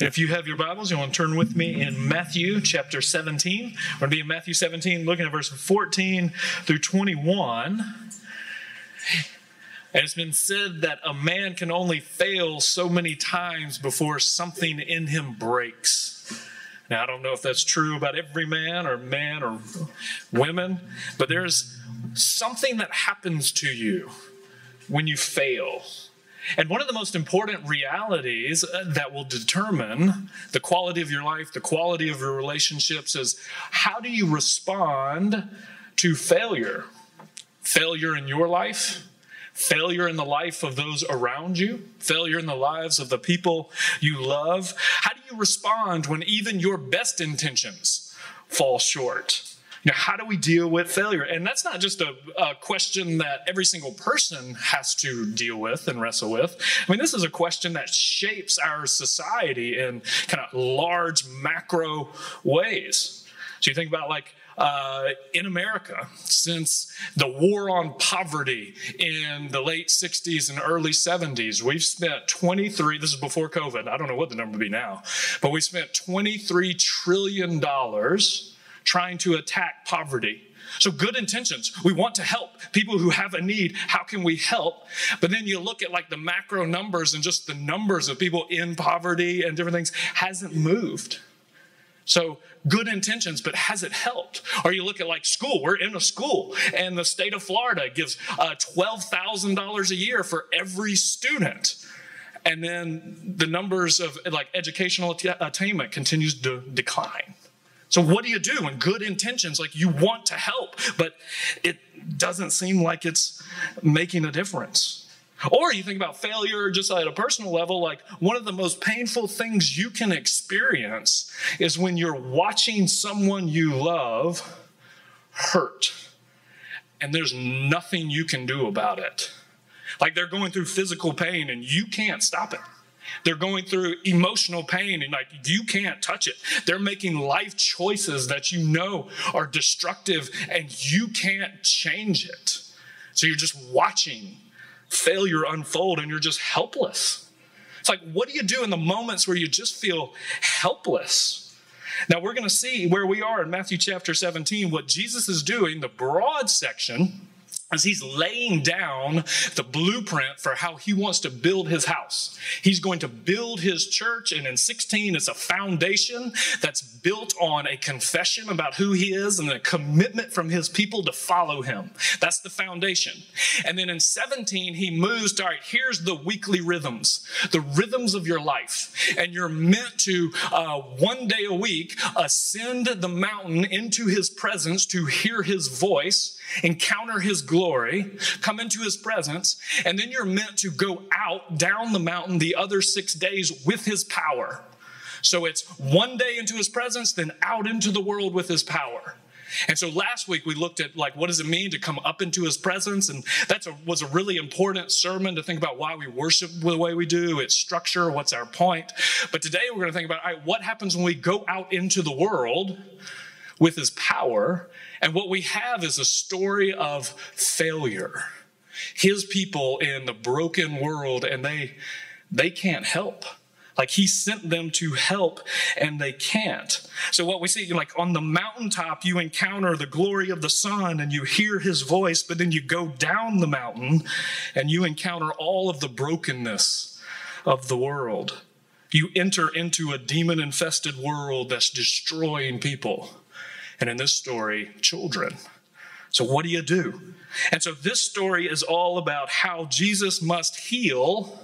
If you have your Bibles, you want to turn with me in Matthew chapter 17. We're going to be in Matthew 17, looking at verse 14 through 21. And it's been said that a man can only fail so many times before something in him breaks. Now, I don't know if that's true about every man or man or women, but there's something that happens to you when you fail. And one of the most important realities uh, that will determine the quality of your life, the quality of your relationships, is how do you respond to failure? Failure in your life, failure in the life of those around you, failure in the lives of the people you love. How do you respond when even your best intentions fall short? Know, how do we deal with failure? And that's not just a, a, question that every single person has to deal with and wrestle with. I mean, this is a question that shapes our society in kind of large macro ways. So you think about like uh, in America since the war on poverty in the late 60s and early 70s. We've spent 23, this is before COVID, I don't know what the number would be now, but we spent $23 trillion trying to attack poverty. So, good intentions. We want to help people who have a need. How can we help? But then you look at like the macro numbers and just the numbers of people in poverty and different things hasn't moved. So, good intentions, but has it helped? Or you look at like school, we're in a school, and the state of Florida gives uh, $12,000 a year for every student. And then the numbers of like educational attainment continues to decline. So, what do you do when good intentions, like you want to help, but it doesn't seem like it's making a difference? Or you think about failure just at a personal level, like one of the most painful things you can experience is when you're watching someone you love hurt and there's nothing you can do about it. Like they're going through physical pain and you can't stop it. They're going through emotional pain and like you can't touch it. They're making life choices that you know are destructive and you can't change it. So you're just watching failure unfold and you're just helpless. It's like, what do you do in the moments where you just feel helpless? Now, we're going to see where we are in Matthew chapter 17, what Jesus is doing, the broad section as he's laying down the blueprint for how he wants to build his house. He's going to build his church, and in 16, it's a foundation that's built on a confession about who he is and a commitment from his people to follow him. That's the foundation. And then in 17, he moves to, all right, here's the weekly rhythms, the rhythms of your life. And you're meant to, uh, one day a week, ascend the mountain into his presence to hear his voice encounter his glory, come into his presence, and then you're meant to go out down the mountain the other six days with his power. So it's one day into his presence, then out into the world with his power. And so last week we looked at like what does it mean to come up into his presence and that was a really important sermon to think about why we worship the way we do, its structure, what's our point. But today we're going to think about what happens when we go out into the world with his power and what we have is a story of failure. His people in the broken world, and they they can't help. Like he sent them to help and they can't. So what we see, like on the mountaintop, you encounter the glory of the sun and you hear his voice, but then you go down the mountain and you encounter all of the brokenness of the world. You enter into a demon infested world that's destroying people and in this story, children. So, what do you do? And so, this story is all about how Jesus must heal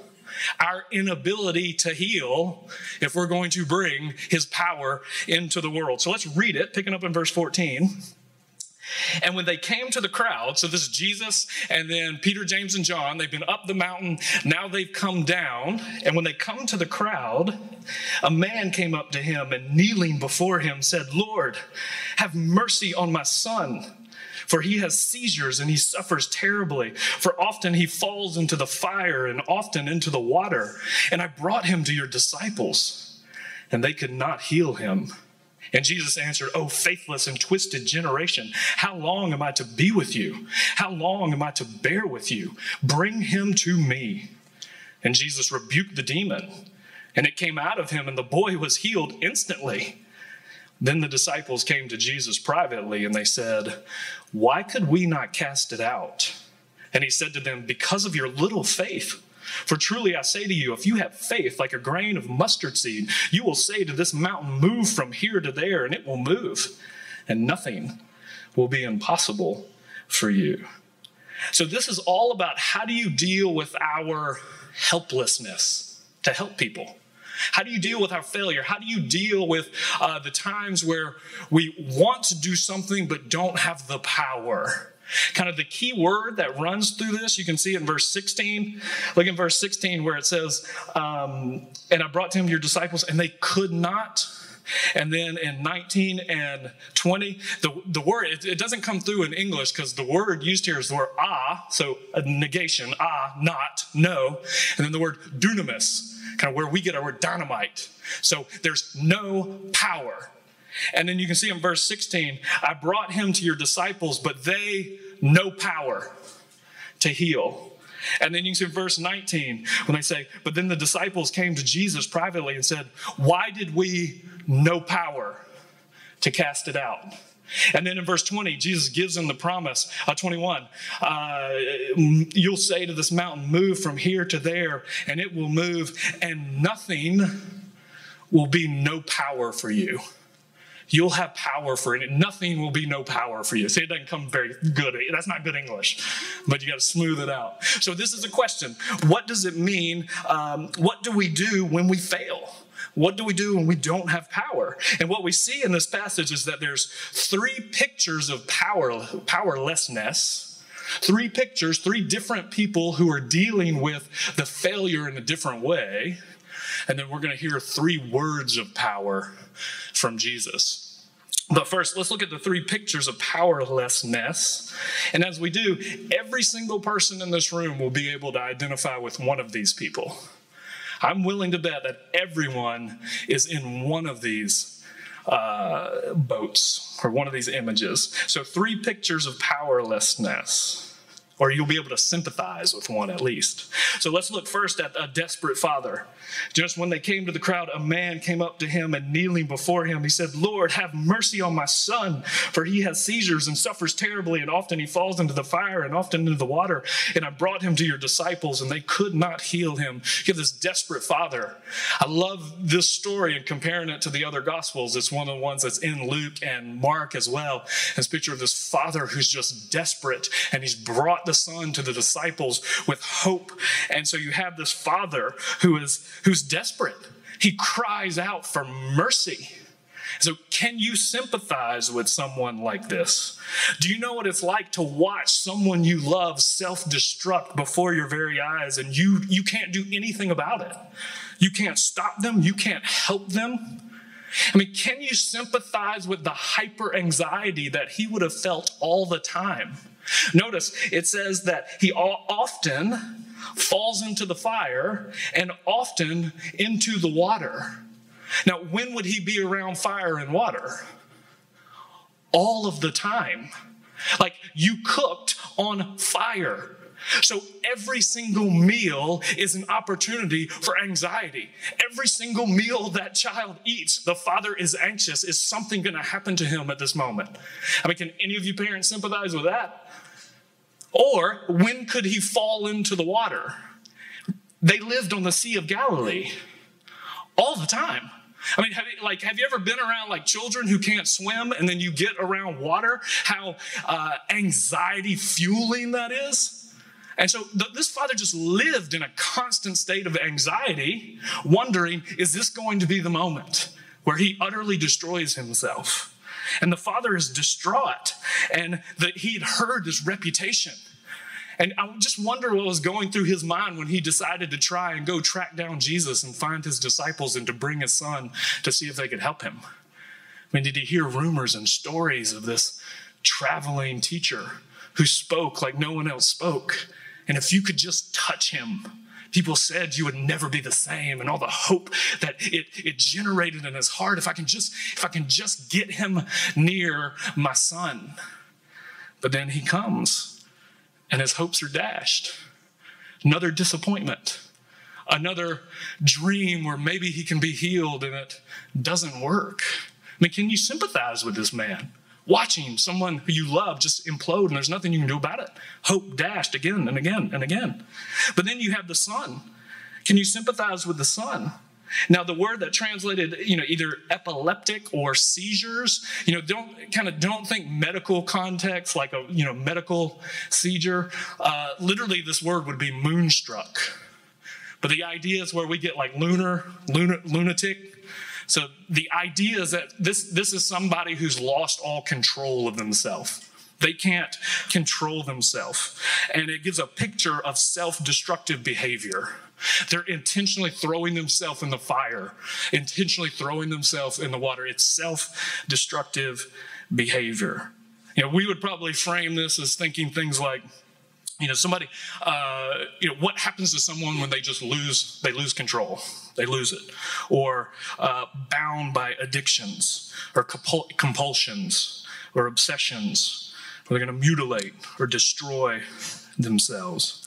our inability to heal if we're going to bring his power into the world. So, let's read it, picking up in verse 14. And when they came to the crowd, so this is Jesus and then Peter, James, and John, they've been up the mountain, now they've come down. And when they come to the crowd, a man came up to him and kneeling before him said, Lord, have mercy on my son. For he has seizures and he suffers terribly. For often he falls into the fire and often into the water. And I brought him to your disciples, and they could not heal him. And Jesus answered, Oh, faithless and twisted generation, how long am I to be with you? How long am I to bear with you? Bring him to me. And Jesus rebuked the demon, And it came out of him, and the boy was healed instantly. Then the disciples came to Jesus privately, and they said, Why could we not cast it out? And he said to them, Because of your little faith. For truly I say to you, if you have faith like a grain of mustard seed, you will say to this mountain, Move from here to there, and it will move, and nothing will be impossible for you. So, this is all about how do you deal with our helplessness to help people? How do you deal with our failure? How do you deal with uh, the times where we want to do something but don't have the power? Kind of the key word that runs through this, you can see it in verse 16. Look in verse 16 where it says, um, And I brought to him your disciples, and they could not. And then in 19 and 20, the, the word, it, it doesn't come through in English because the word used here is the word ah, so a negation, ah, not, no. And then the word dunamis, kind of where we get our word dynamite. So there's no power. And then you can see in verse 16, I brought him to your disciples, but they no power to heal. And then you can see in verse 19 when they say, But then the disciples came to Jesus privately and said, Why did we no power to cast it out? And then in verse 20, Jesus gives them the promise, uh, 21, uh, you'll say to this mountain, move from here to there, and it will move, and nothing will be no power for you. You'll have power for it. Nothing will be no power for you. See, it doesn't come very good. That's not good English, but you got to smooth it out. So, this is a question What does it mean? Um, what do we do when we fail? What do we do when we don't have power? And what we see in this passage is that there's three pictures of power, powerlessness. Three pictures, three different people who are dealing with the failure in a different way. And then we're going to hear three words of power from Jesus. But first, let's look at the three pictures of powerlessness. And as we do, every single person in this room will be able to identify with one of these people. I'm willing to bet that everyone is in one of these uh, boats or one of these images. So, three pictures of powerlessness or you'll be able to sympathize with one at least. So let's look first at a desperate father. Just when they came to the crowd, a man came up to him and kneeling before him, he said, Lord, have mercy on my son, for he has seizures and suffers terribly, and often he falls into the fire and often into the water. And I brought him to your disciples, and they could not heal him. You have this desperate father. I love this story and comparing it to the other gospels. It's one of the ones that's in Luke and Mark as well. This picture of this father who's just desperate, and he's brought the Son to the disciples with hope. And so you have this father who is who's desperate. He cries out for mercy. So, can you sympathize with someone like this? Do you know what it's like to watch someone you love self destruct before your very eyes and you, you can't do anything about it? You can't stop them, you can't help them. I mean, can you sympathize with the hyper anxiety that he would have felt all the time? Notice it says that he often falls into the fire and often into the water. Now, when would he be around fire and water? All of the time. Like you cooked on fire. So every single meal is an opportunity for anxiety. Every single meal that child eats, the father is anxious. Is something going to happen to him at this moment? I mean, can any of you parents sympathize with that? Or when could he fall into the water? They lived on the Sea of Galilee all the time. I mean, have you, like, have you ever been around like children who can't swim, and then you get around water? How uh, anxiety fueling that is. And so th- this father just lived in a constant state of anxiety, wondering, is this going to be the moment where he utterly destroys himself? And the father is distraught, and that he had heard this reputation. And I just wonder what was going through his mind when he decided to try and go track down Jesus and find his disciples and to bring his son to see if they could help him. I mean, did he hear rumors and stories of this traveling teacher who spoke like no one else spoke? And if you could just touch him, people said you would never be the same and all the hope that it, it generated in his heart if i can just if i can just get him near my son but then he comes and his hopes are dashed another disappointment another dream where maybe he can be healed and it doesn't work. I mean, can you sympathize with this man? Watching someone who you love just implode and there's nothing you can do about it. Hope dashed again and again and again. But then you have the son. Can you sympathize with the son? Now, the word that translated, you know, either epileptic or seizures, you know, don't kind of don't think medical context like a, you know, medical seizure. Uh, literally, this word would be moonstruck. But the idea is where we get like lunar, lunar lunatic. So the idea is that this, this is somebody who's lost all control of themselves. They can't control themselves. And it gives a picture of self destructive behavior. They're intentionally throwing themselves in the fire, intentionally throwing themselves in the water. It's self destructive behavior. You know, we would probably frame this as thinking things like, you know, somebody, uh, you know, what happens to someone when they just lose, they lose control, they lose it, or uh, bound by addictions or compul- compulsions or obsessions, or they're going to mutilate or destroy themselves.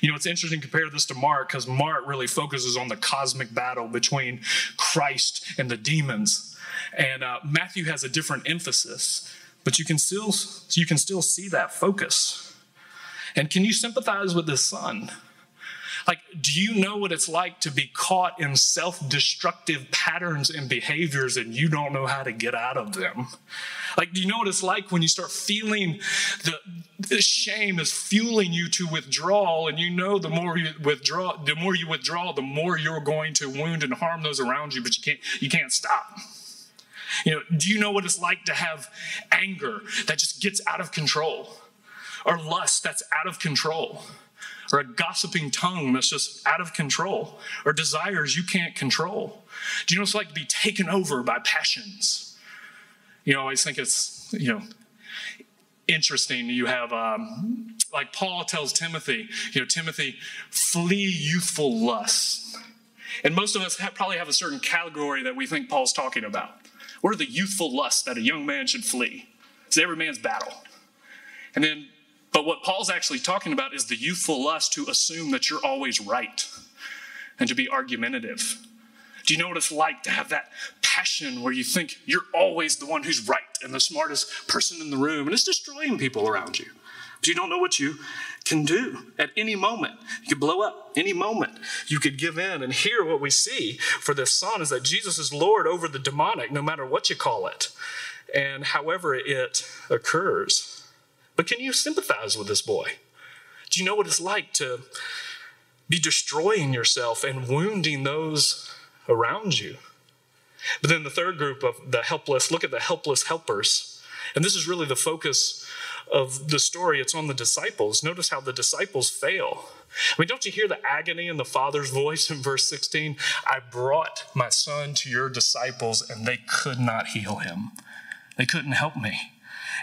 You know, it's interesting to compare this to Mark because Mark really focuses on the cosmic battle between Christ and the demons. And uh, Matthew has a different emphasis, but you can still you can still see that focus. And can you sympathize with this son? Like, do you know what it's like to be caught in self destructive patterns and behaviors and you don't know how to get out of them? Like, do you know what it's like when you start feeling the, the shame is fueling you to withdrawal, and you know the more you withdraw, the more you withdraw, the more you're going to wound and harm those around you, but you can't you can't stop. You know, do you know what it's like to have anger that just gets out of control? Or lust that's out of control? or a gossiping tongue that's just out of control, or desires you can't control? Do you know what it's like to be taken over by passions? You know, I always think it's, you know, interesting. You have, um, like Paul tells Timothy, you know, Timothy, flee youthful lust. And most of us have, probably have a certain category that we think Paul's talking about. What are the youthful lusts that a young man should flee? It's every man's battle. And then but what Paul's actually talking about is the youthful lust to assume that you're always right and to be argumentative. Do you know what it's like to have that passion where you think you're always the one who's right and the smartest person in the room and it's destroying people around you? You don't know what you can do at any moment. You could blow up any moment. You could give in. And here, what we see for this son is that Jesus is Lord over the demonic, no matter what you call it, and however it occurs. But can you sympathize with this boy? Do you know what it's like to be destroying yourself and wounding those around you? But then the third group of the helpless, look at the helpless helpers. And this is really the focus of the story. It's on the disciples. Notice how the disciples fail. I mean, don't you hear the agony in the Father's voice in verse 16? I brought my son to your disciples, and they could not heal him. They couldn't help me.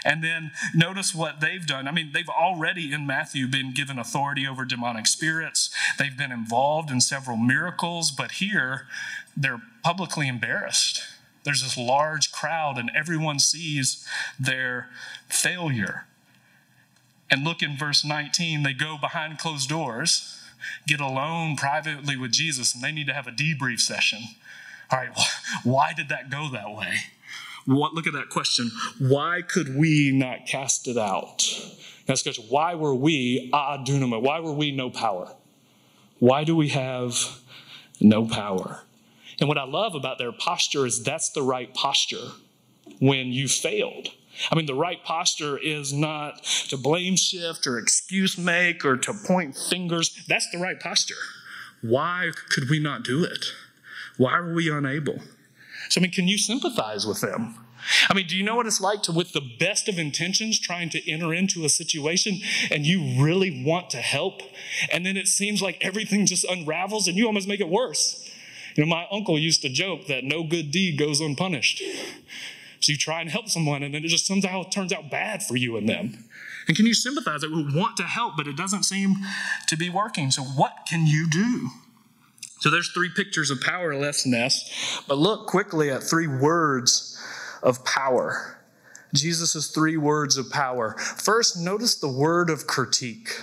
And then notice what they've done. I mean, they've already in Matthew been given authority over demonic spirits, they've been involved in several miracles, but here they're publicly embarrassed. There's this large crowd, and everyone sees their failure. And look in verse 19, they go behind closed doors, get alone privately with Jesus, and they need to have a debrief session. All right, why did that go that way? What, look at that question. Why could we not cast it out? Next question. Why were we a dunama? Why were we no power? Why do we have no power? And what I love about their posture is that's the right posture when you failed. I mean, the right posture is not to blame shift or excuse make or to point fingers. That's the right posture. Why could we not do it? Why were we unable? So, I mean, can you sympathize with them? I mean, do you know what it's like to, with the best of intentions, trying to enter into a situation and you really want to help, and then it seems like everything just unravels and you almost make it worse? You know, my uncle used to joke that no good deed goes unpunished. So you try and help someone, and then it just somehow turns out bad for you and them. And can you sympathize that we want to help, but it doesn't seem to be working? So, what can you do? So there's three pictures of powerlessness, but look quickly at three words of power. Jesus' three words of power. First, notice the word of critique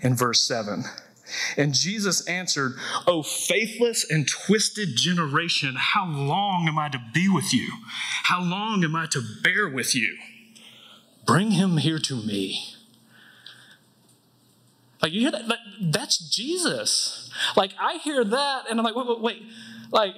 in verse 7. And Jesus answered, O faithless and twisted generation, how long am I to be with you? How long am I to bear with you? Bring him here to me. Like, you hear that? That's Jesus. Like, I hear that and I'm like, wait, wait, wait. Like,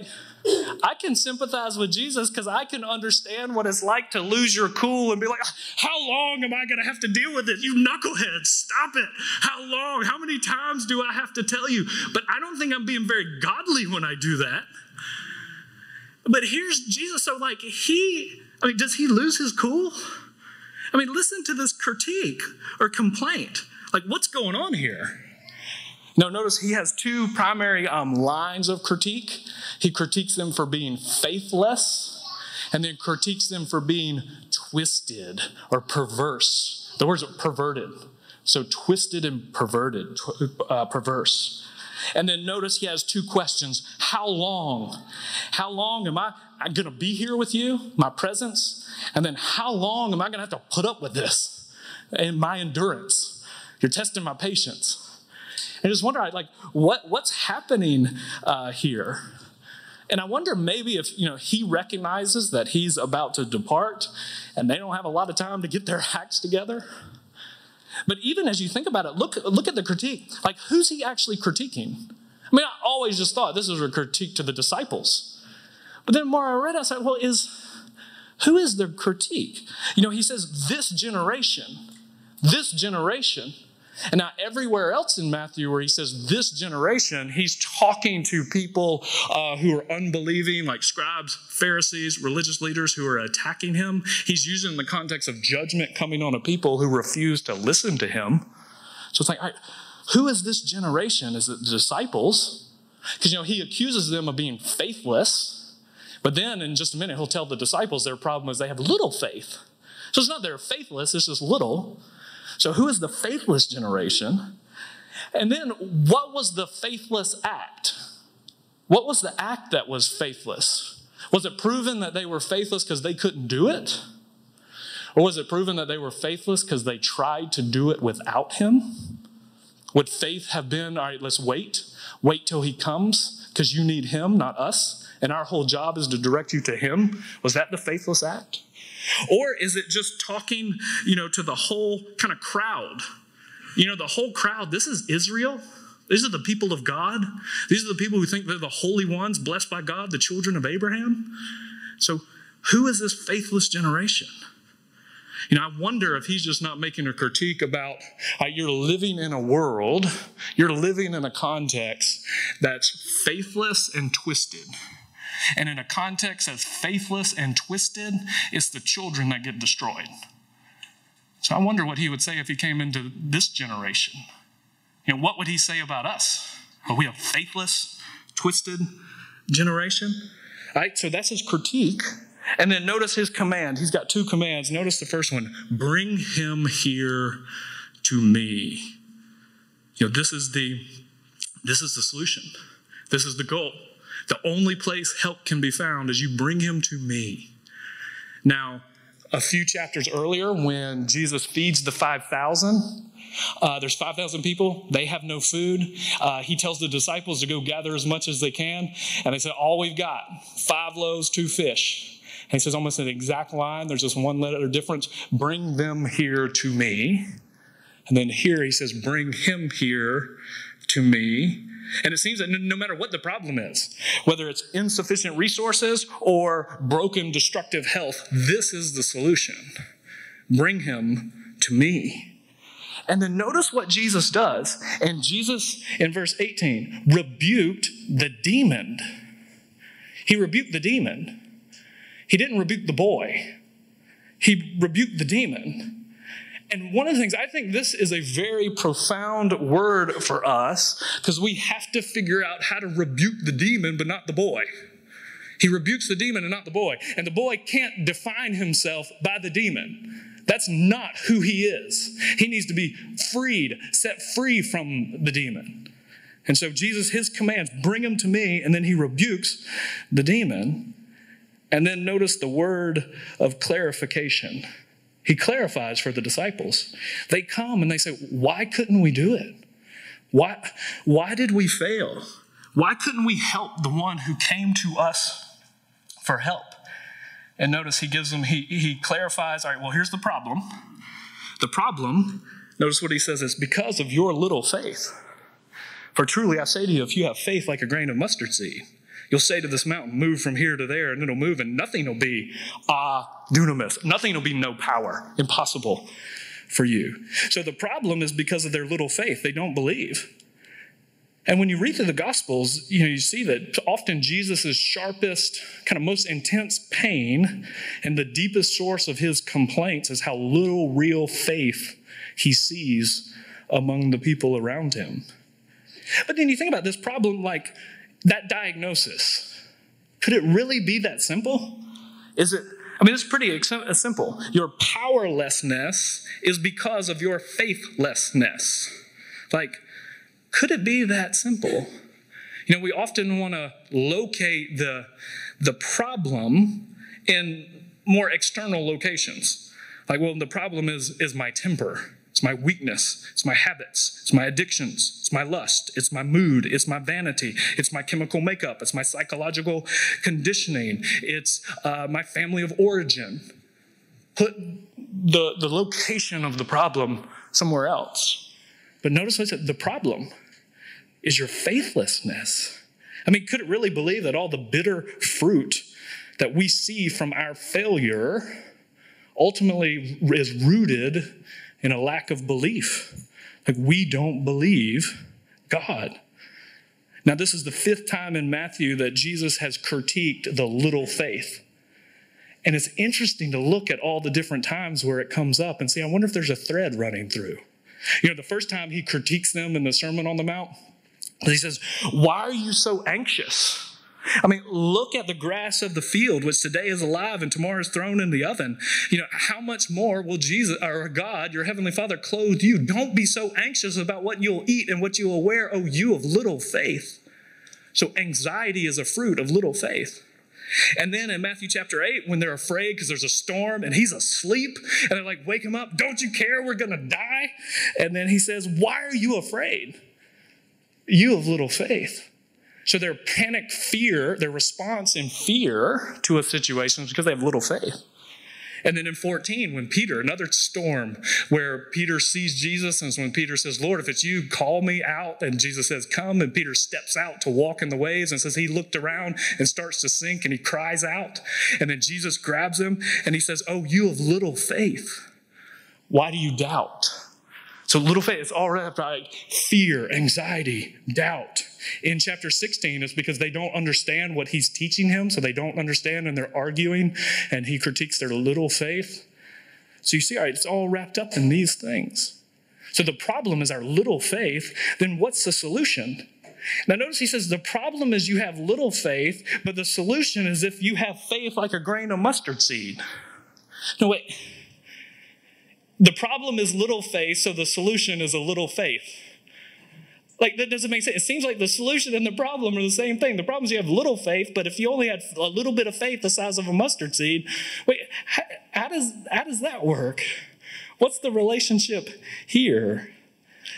I can sympathize with Jesus because I can understand what it's like to lose your cool and be like, how long am I going to have to deal with it? You knuckleheads, stop it. How long? How many times do I have to tell you? But I don't think I'm being very godly when I do that. But here's Jesus. So, like, he, I mean, does he lose his cool? I mean, listen to this critique or complaint. Like, what's going on here? Now, notice he has two primary um, lines of critique. He critiques them for being faithless, and then critiques them for being twisted or perverse. The words are perverted. So, twisted and perverted, uh, perverse. And then notice he has two questions How long? How long am I going to be here with you, my presence? And then, how long am I going to have to put up with this and my endurance? You're testing my patience. I just wonder, like, what, what's happening uh, here? And I wonder maybe if you know he recognizes that he's about to depart and they don't have a lot of time to get their acts together. But even as you think about it, look, look at the critique. Like, who's he actually critiquing? I mean, I always just thought this was a critique to the disciples. But then more I read, I said, well, is who is the critique? You know, he says, this generation, this generation and now, everywhere else in Matthew where he says this generation, he's talking to people uh, who are unbelieving, like scribes, Pharisees, religious leaders who are attacking him. He's using the context of judgment coming on a people who refuse to listen to him. So it's like, who is this generation? Is it the disciples? Because, you know, he accuses them of being faithless. But then in just a minute, he'll tell the disciples their problem is they have little faith. So it's not they're faithless, it's just little. So, who is the faithless generation? And then, what was the faithless act? What was the act that was faithless? Was it proven that they were faithless because they couldn't do it? Or was it proven that they were faithless because they tried to do it without him? Would faith have been, all right, let's wait, wait till he comes because you need him, not us, and our whole job is to direct you to him? Was that the faithless act? Or is it just talking, you know, to the whole kind of crowd? You know, the whole crowd, this is Israel. These are the people of God. These are the people who think they're the holy ones, blessed by God, the children of Abraham. So, who is this faithless generation? You know, I wonder if he's just not making a critique about uh, you're living in a world, you're living in a context that's faithless and twisted. And in a context as faithless and twisted, it's the children that get destroyed. So I wonder what he would say if he came into this generation. You know, what would he say about us? Are we a faithless, twisted generation? All right, so that's his critique. And then notice his command. He's got two commands. Notice the first one bring him here to me. You know, this is the this is the solution. This is the goal. The only place help can be found is you bring him to me. Now, a few chapters earlier, when Jesus feeds the 5,000, uh, there's 5,000 people. They have no food. Uh, he tells the disciples to go gather as much as they can. And they said, All we've got five loaves, two fish. And he says, almost an exact line. There's just one letter difference. Bring them here to me. And then here he says, Bring him here to me. And it seems that no matter what the problem is, whether it's insufficient resources or broken, destructive health, this is the solution. Bring him to me. And then notice what Jesus does. And Jesus, in verse 18, rebuked the demon. He rebuked the demon. He didn't rebuke the boy, he rebuked the demon. And one of the things, I think this is a very profound word for us because we have to figure out how to rebuke the demon, but not the boy. He rebukes the demon and not the boy. And the boy can't define himself by the demon. That's not who he is. He needs to be freed, set free from the demon. And so Jesus, his commands, bring him to me, and then he rebukes the demon. And then notice the word of clarification. He clarifies for the disciples. They come and they say, Why couldn't we do it? Why, why did we fail? Why couldn't we help the one who came to us for help? And notice he gives them, he, he clarifies, all right, well, here's the problem. The problem, notice what he says, is because of your little faith. For truly I say to you, if you have faith like a grain of mustard seed, you'll say to this mountain, move from here to there, and it'll move, and nothing will be ah dunamis. Nothing will be no power. Impossible for you. So the problem is because of their little faith. They don't believe. And when you read through the Gospels, you know, you see that often Jesus' sharpest, kind of most intense pain and the deepest source of his complaints is how little real faith he sees among the people around him. But then you think about this problem like that diagnosis. Could it really be that simple? Is it? I mean, it's pretty uh, simple. Your powerlessness is because of your faithlessness. Like, could it be that simple? You know, we often want to locate the, the problem in more external locations. Like, well, the problem is, is my temper. It's my weakness. It's my habits. It's my addictions. It's my lust. It's my mood. It's my vanity. It's my chemical makeup. It's my psychological conditioning. It's uh, my family of origin. Put the, the location of the problem somewhere else. But notice what I said the problem is your faithlessness. I mean, could it really believe that all the bitter fruit that we see from our failure ultimately is rooted in a lack of belief? Like, we don't believe God. Now, this is the fifth time in Matthew that Jesus has critiqued the little faith. And it's interesting to look at all the different times where it comes up and see, I wonder if there's a thread running through. You know, the first time he critiques them in the Sermon on the Mount, he says, Why are you so anxious? I mean, look at the grass of the field, which today is alive and tomorrow is thrown in the oven. You know, how much more will Jesus or God, your heavenly Father, clothe you? Don't be so anxious about what you'll eat and what you will wear, oh, you of little faith. So, anxiety is a fruit of little faith. And then in Matthew chapter 8, when they're afraid because there's a storm and he's asleep, and they're like, Wake him up, don't you care? We're to die. And then he says, Why are you afraid? You of little faith. So their panic fear, their response in fear to a situation is because they have little faith. And then in 14, when Peter, another storm where Peter sees Jesus, and when Peter says, Lord, if it's you, call me out. And Jesus says, Come. And Peter steps out to walk in the waves and says, He looked around and starts to sink and he cries out. And then Jesus grabs him and he says, Oh, you of little faith, why do you doubt? So little faith is all wrapped up like fear, anxiety, doubt. In chapter 16, it's because they don't understand what he's teaching him, so they don't understand and they're arguing, and he critiques their little faith. So you see, all right, it's all wrapped up in these things. So the problem is our little faith. Then what's the solution? Now, notice he says the problem is you have little faith, but the solution is if you have faith like a grain of mustard seed. No, wait. The problem is little faith, so the solution is a little faith. Like, that doesn't make sense. It seems like the solution and the problem are the same thing. The problem is you have little faith, but if you only had a little bit of faith the size of a mustard seed, wait, how, how does, how does that work? What's the relationship here?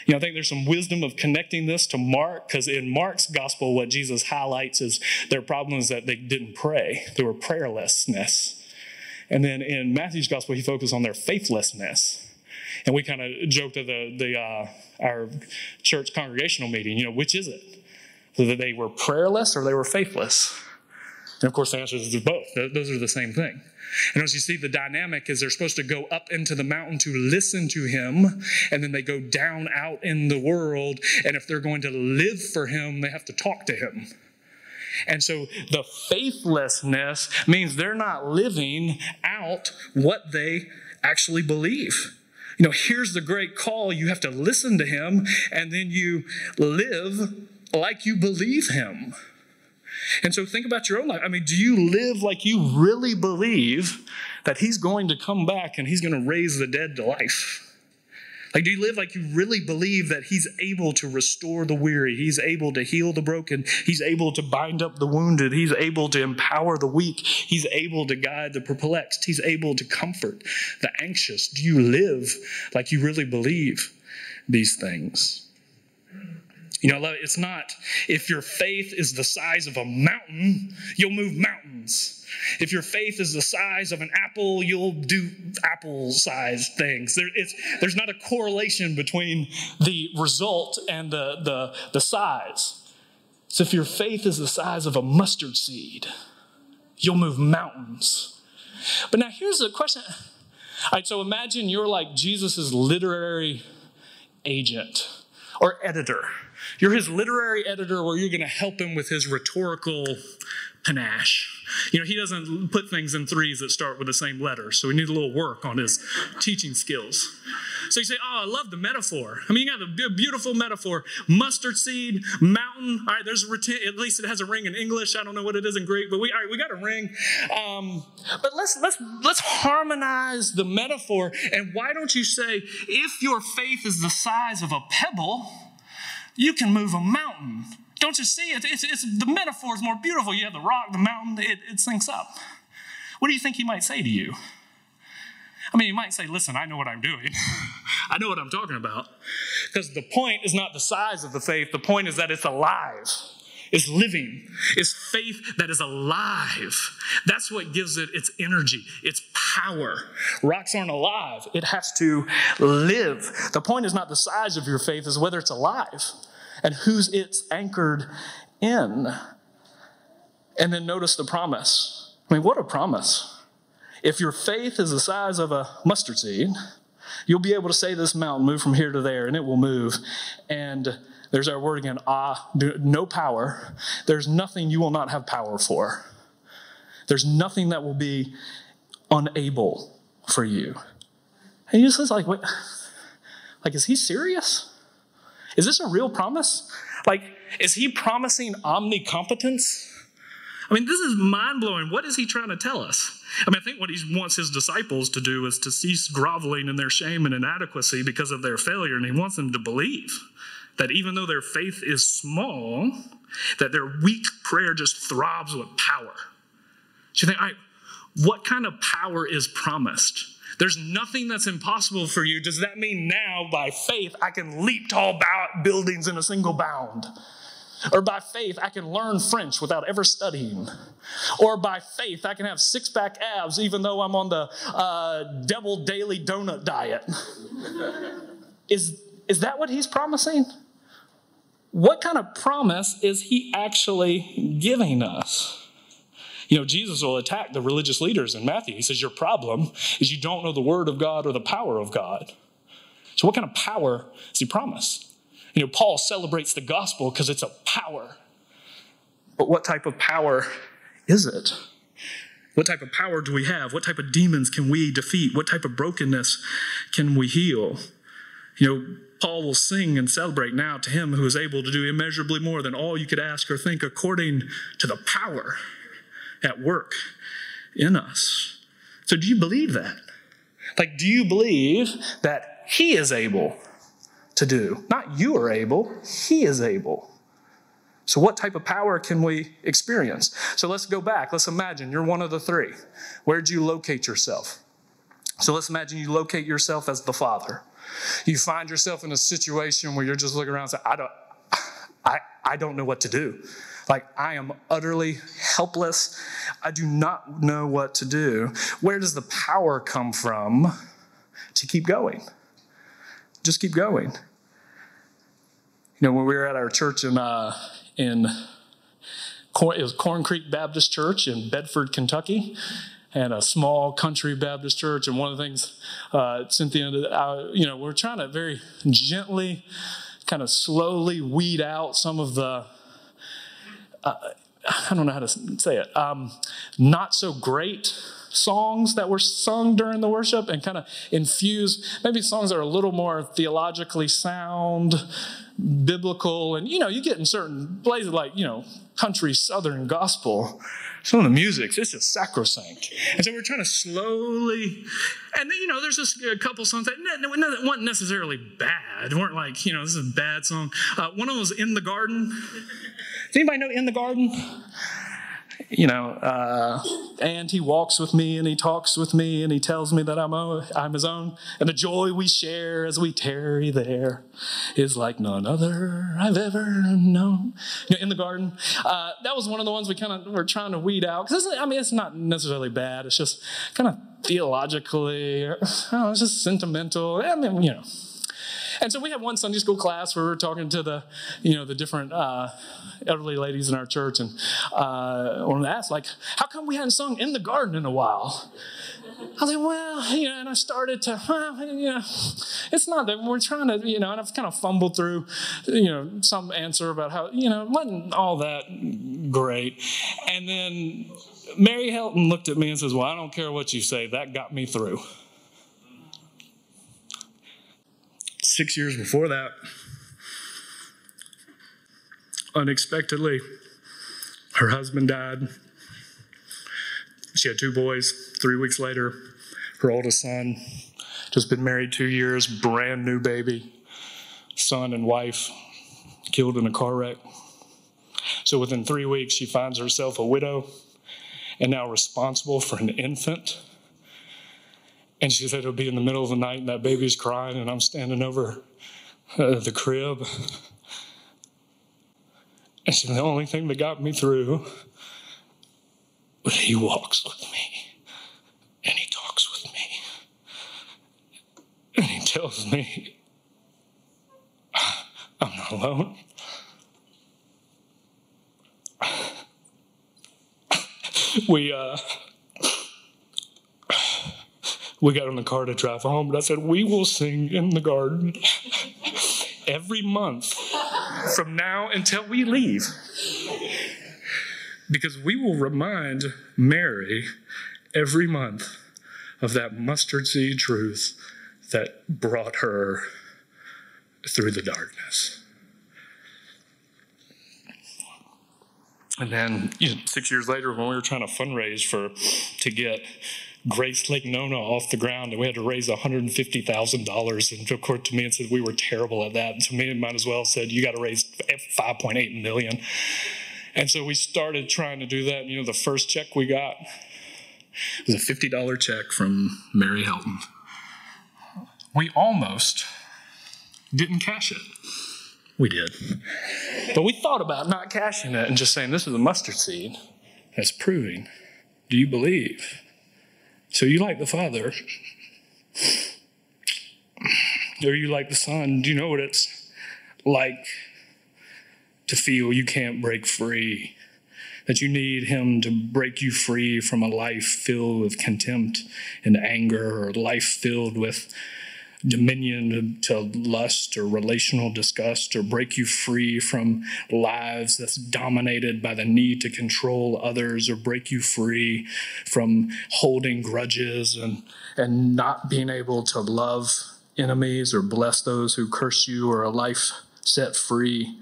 You know, I think there's some wisdom of connecting this to Mark, because in Mark's gospel, what Jesus highlights is their problem is that they didn't pray. They were prayerlessness. And then in Matthew's gospel, he focused on their faithlessness. And we kind of joked at the, the uh, our church congregational meeting, you know, which is it? Whether they were prayerless or they were faithless. And of course, the answer is both. Those are the same thing. And as you see, the dynamic is they're supposed to go up into the mountain to listen to him, and then they go down out in the world. And if they're going to live for him, they have to talk to him. And so the faithlessness means they're not living out what they actually believe. You know, here's the great call you have to listen to him, and then you live like you believe him. And so think about your own life. I mean, do you live like you really believe that he's going to come back and he's going to raise the dead to life? Like, do you live like you really believe that He's able to restore the weary? He's able to heal the broken. He's able to bind up the wounded. He's able to empower the weak. He's able to guide the perplexed. He's able to comfort the anxious. Do you live like you really believe these things? You know, it's not if your faith is the size of a mountain, you'll move mountains. If your faith is the size of an apple, you'll do apple sized things. There, there's not a correlation between the result and the, the, the size. So if your faith is the size of a mustard seed, you'll move mountains. But now here's the question. All right, so imagine you're like Jesus' literary agent or editor. You're his literary editor where you're going to help him with his rhetorical panache. You know, he doesn't put things in threes that start with the same letter, so we need a little work on his teaching skills. So you say, Oh, I love the metaphor. I mean, you got the beautiful metaphor mustard seed, mountain. All right, there's a, at least it has a ring in English. I don't know what it is in Greek, but we, all right, we got a ring. Um, but let's, let's, let's harmonize the metaphor. And why don't you say, if your faith is the size of a pebble, you can move a mountain. Don't you see? It's, it's, the metaphor is more beautiful. You have the rock, the mountain, it, it up. What do you think he might say to you? I mean, he might say, Listen, I know what I'm doing. I know what I'm talking about. Because the point is not the size of the faith, the point is that it's alive. It's living. It's faith that is alive. That's what gives it its energy, its power. Rocks aren't alive, it has to live. The point is not the size of your faith, is whether it's alive and who's it's anchored in. And then notice the promise. I mean, what a promise. If your faith is the size of a mustard seed, you'll be able to say this mountain, move from here to there, and it will move. And there's our word again, ah, no power. There's nothing you will not have power for. There's nothing that will be unable for you. And you just like, wait, like, is he serious? Is this a real promise? Like, is he promising omnicompetence? I mean, this is mind blowing. What is he trying to tell us? I mean, I think what he wants his disciples to do is to cease groveling in their shame and inadequacy because of their failure, and he wants them to believe that even though their faith is small, that their weak prayer just throbs with power. So you think, all right, what kind of power is promised? There's nothing that's impossible for you. Does that mean now, by faith, I can leap tall buildings in a single bound? Or by faith, I can learn French without ever studying. Or by faith, I can have six pack abs even though I'm on the uh, devil daily donut diet. is, is that what he's promising? What kind of promise is he actually giving us? You know, Jesus will attack the religious leaders in Matthew. He says, Your problem is you don't know the word of God or the power of God. So, what kind of power does he promise? You know, Paul celebrates the gospel because it's a power. But what type of power is it? What type of power do we have? What type of demons can we defeat? What type of brokenness can we heal? You know, Paul will sing and celebrate now to him who is able to do immeasurably more than all you could ask or think according to the power at work in us. So, do you believe that? Like, do you believe that He is able to do? Not you are able, He is able. So, what type of power can we experience? So, let's go back. Let's imagine you're one of the three. Where'd you locate yourself? So, let's imagine you locate yourself as the Father. You find yourself in a situation where you're just looking around and say, I don't, I, I don't know what to do. Like, I am utterly helpless. I do not know what to do. Where does the power come from to keep going? Just keep going. You know, when we were at our church in, uh, in it was Corn Creek Baptist Church in Bedford, Kentucky, and a small country Baptist church. And one of the things, uh, Cynthia, uh, you know, we're trying to very gently, kind of slowly weed out some of the uh, I don't know how to say it, um, not so great songs that were sung during the worship and kind of infuse maybe songs that are a little more theologically sound, biblical. And, you know, you get in certain places like, you know, country southern gospel. Some of the music's it's just sacrosanct. And so we're trying to slowly, and then, you know, there's just a couple songs that weren't necessarily bad, weren't like, you know, this is a bad song. Uh, one of them was In the Garden. Does anybody know In the Garden? You know, uh, and he walks with me and he talks with me and he tells me that I'm, I'm his own. And the joy we share as we tarry there is like none other I've ever known. You know, in the garden, uh, that was one of the ones we kind of were trying to weed out. Because I mean, it's not necessarily bad. It's just kind of theologically, or, know, it's just sentimental. I mean, you know. And so we had one Sunday school class where we were talking to the, you know, the different uh, elderly ladies in our church, and uh, one asked, like, how come we hadn't sung "In the Garden" in a while? I was like, well, you know, and I started to, well, you know, it's not that we're trying to, you know, and I've kind of fumbled through, you know, some answer about how, you know, wasn't all that great. And then Mary Helton looked at me and says, well, I don't care what you say, that got me through. Six years before that, unexpectedly, her husband died. She had two boys. Three weeks later, her oldest son, just been married two years, brand new baby, son and wife, killed in a car wreck. So within three weeks, she finds herself a widow and now responsible for an infant. And she said it'll be in the middle of the night and that baby's crying, and I'm standing over uh, the crib. And she said, the only thing that got me through was he walks with me and he talks with me and he tells me I'm not alone. We uh we got in the car to drive home, but I said, We will sing in the garden every month from now until we leave. Because we will remind Mary every month of that mustard seed truth that brought her through the darkness. And then you know, six years later, when we were trying to fundraise for to get Grace Lake Nona off the ground, and we had to raise $150,000. And of course, to me, and said we were terrible at that. And to me, it might as well said you got to raise 5.8 million. And so we started trying to do that. You know, the first check we got was a $50 check from Mary Helton. We almost didn't cash it. We did. But we thought about not cashing it and just saying, this is a mustard seed that's proving. Do you believe? So you like the Father, or you like the Son? Do you know what it's like to feel you can't break free? That you need Him to break you free from a life filled with contempt and anger, or a life filled with dominion to lust or relational disgust or break you free from lives that's dominated by the need to control others or break you free from holding grudges and and not being able to love enemies or bless those who curse you or a life set free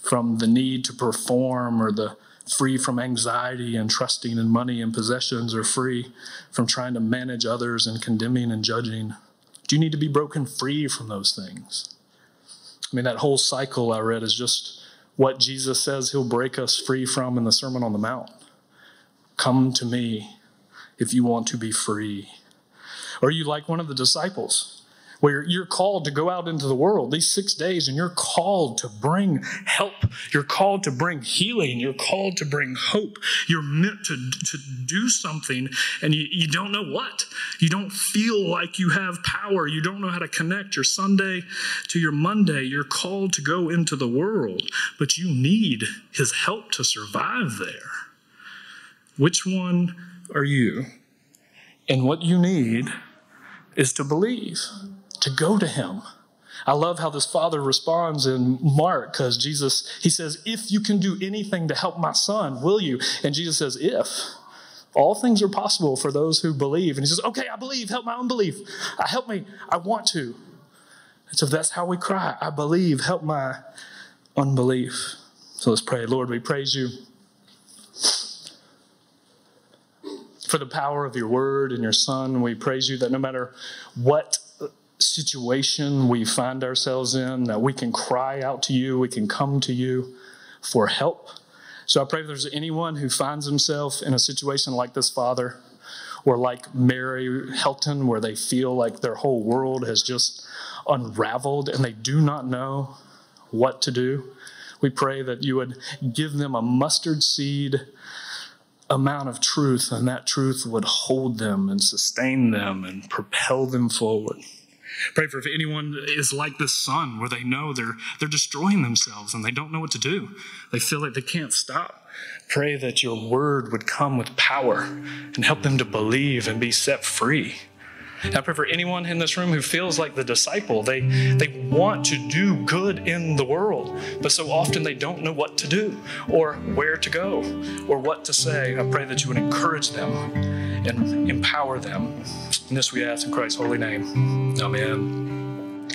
from the need to perform or the free from anxiety and trusting in money and possessions or free from trying to manage others and condemning and judging do you need to be broken free from those things? I mean, that whole cycle I read is just what Jesus says he'll break us free from in the Sermon on the Mount. Come to me if you want to be free. Or you like one of the disciples where you're called to go out into the world these six days and you're called to bring help. You're called to bring healing. You're called to bring hope. You're meant to, to do something and you, you don't know what. You don't feel like you have power. You don't know how to connect your Sunday to your Monday. You're called to go into the world, but you need his help to survive there. Which one are you? And what you need is to believe to go to him. I love how this father responds in Mark because Jesus, he says, If you can do anything to help my son, will you? And Jesus says, If. All things are possible for those who believe. And he says, Okay, I believe, help my unbelief. I help me, I want to. And so that's how we cry. I believe, help my unbelief. So let's pray. Lord, we praise you for the power of your word and your son. We praise you that no matter what situation we find ourselves in, that we can cry out to you, we can come to you for help, So I pray if there's anyone who finds himself in a situation like this, Father, or like Mary Helton, where they feel like their whole world has just unraveled and they do not know what to do, we pray that you would give them a mustard seed amount of truth, and that truth would hold them and sustain them and propel them forward. Pray for if anyone is like this son, where they know they're they're destroying themselves and they don't know what to do. They feel like they can't stop. Pray that your word would come with power and help them to believe and be set free. I pray for anyone in this room who feels like the disciple. They, they want to do good in the world, but so often they don't know what to do or where to go or what to say. I pray that you would encourage them and empower them. And this we ask in Christ's holy name. Amen.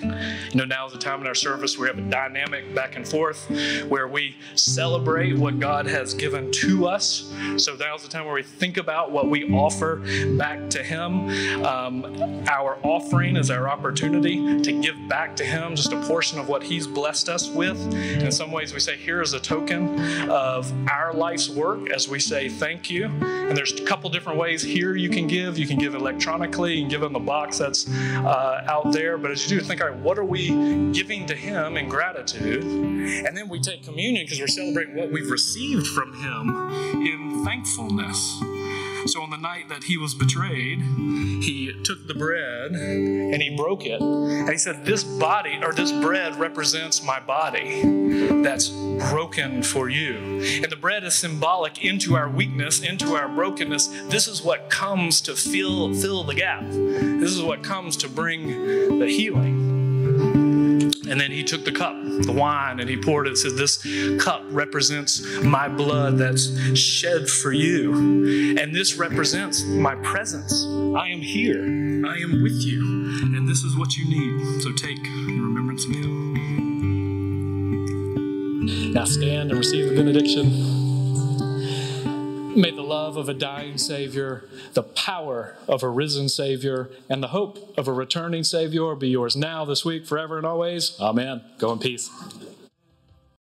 You know, now is the time in our service we have a dynamic back and forth where we celebrate what God has given to us. So now is the time where we think about what we offer back to Him. Um, our offering is our opportunity to give back to Him just a portion of what He's blessed us with. In some ways, we say, here is a token of our life's work as we say thank you. And there's a couple different ways here you can give. You can give electronically, you can give in the box that's uh, out there. But as you do, think, all right, what are we giving to Him in gratitude? And then we take communion because we're celebrating what we've received from Him in thankfulness. So on the night that he was betrayed, he took the bread and he broke it. And he said, This body or this bread represents my body that's broken for you. And the bread is symbolic into our weakness, into our brokenness. This is what comes to fill, fill the gap. This is what comes to bring the healing. And then he took the cup, the wine, and he poured it. And said, This cup represents my blood that's shed for you. And this represents my presence. I am here. I am with you. And this is what you need. So take in remembrance of him. Now stand and receive the benediction. May the love of a dying Savior, the power of a risen Savior, and the hope of a returning Savior be yours now, this week, forever, and always. Amen. Go in peace.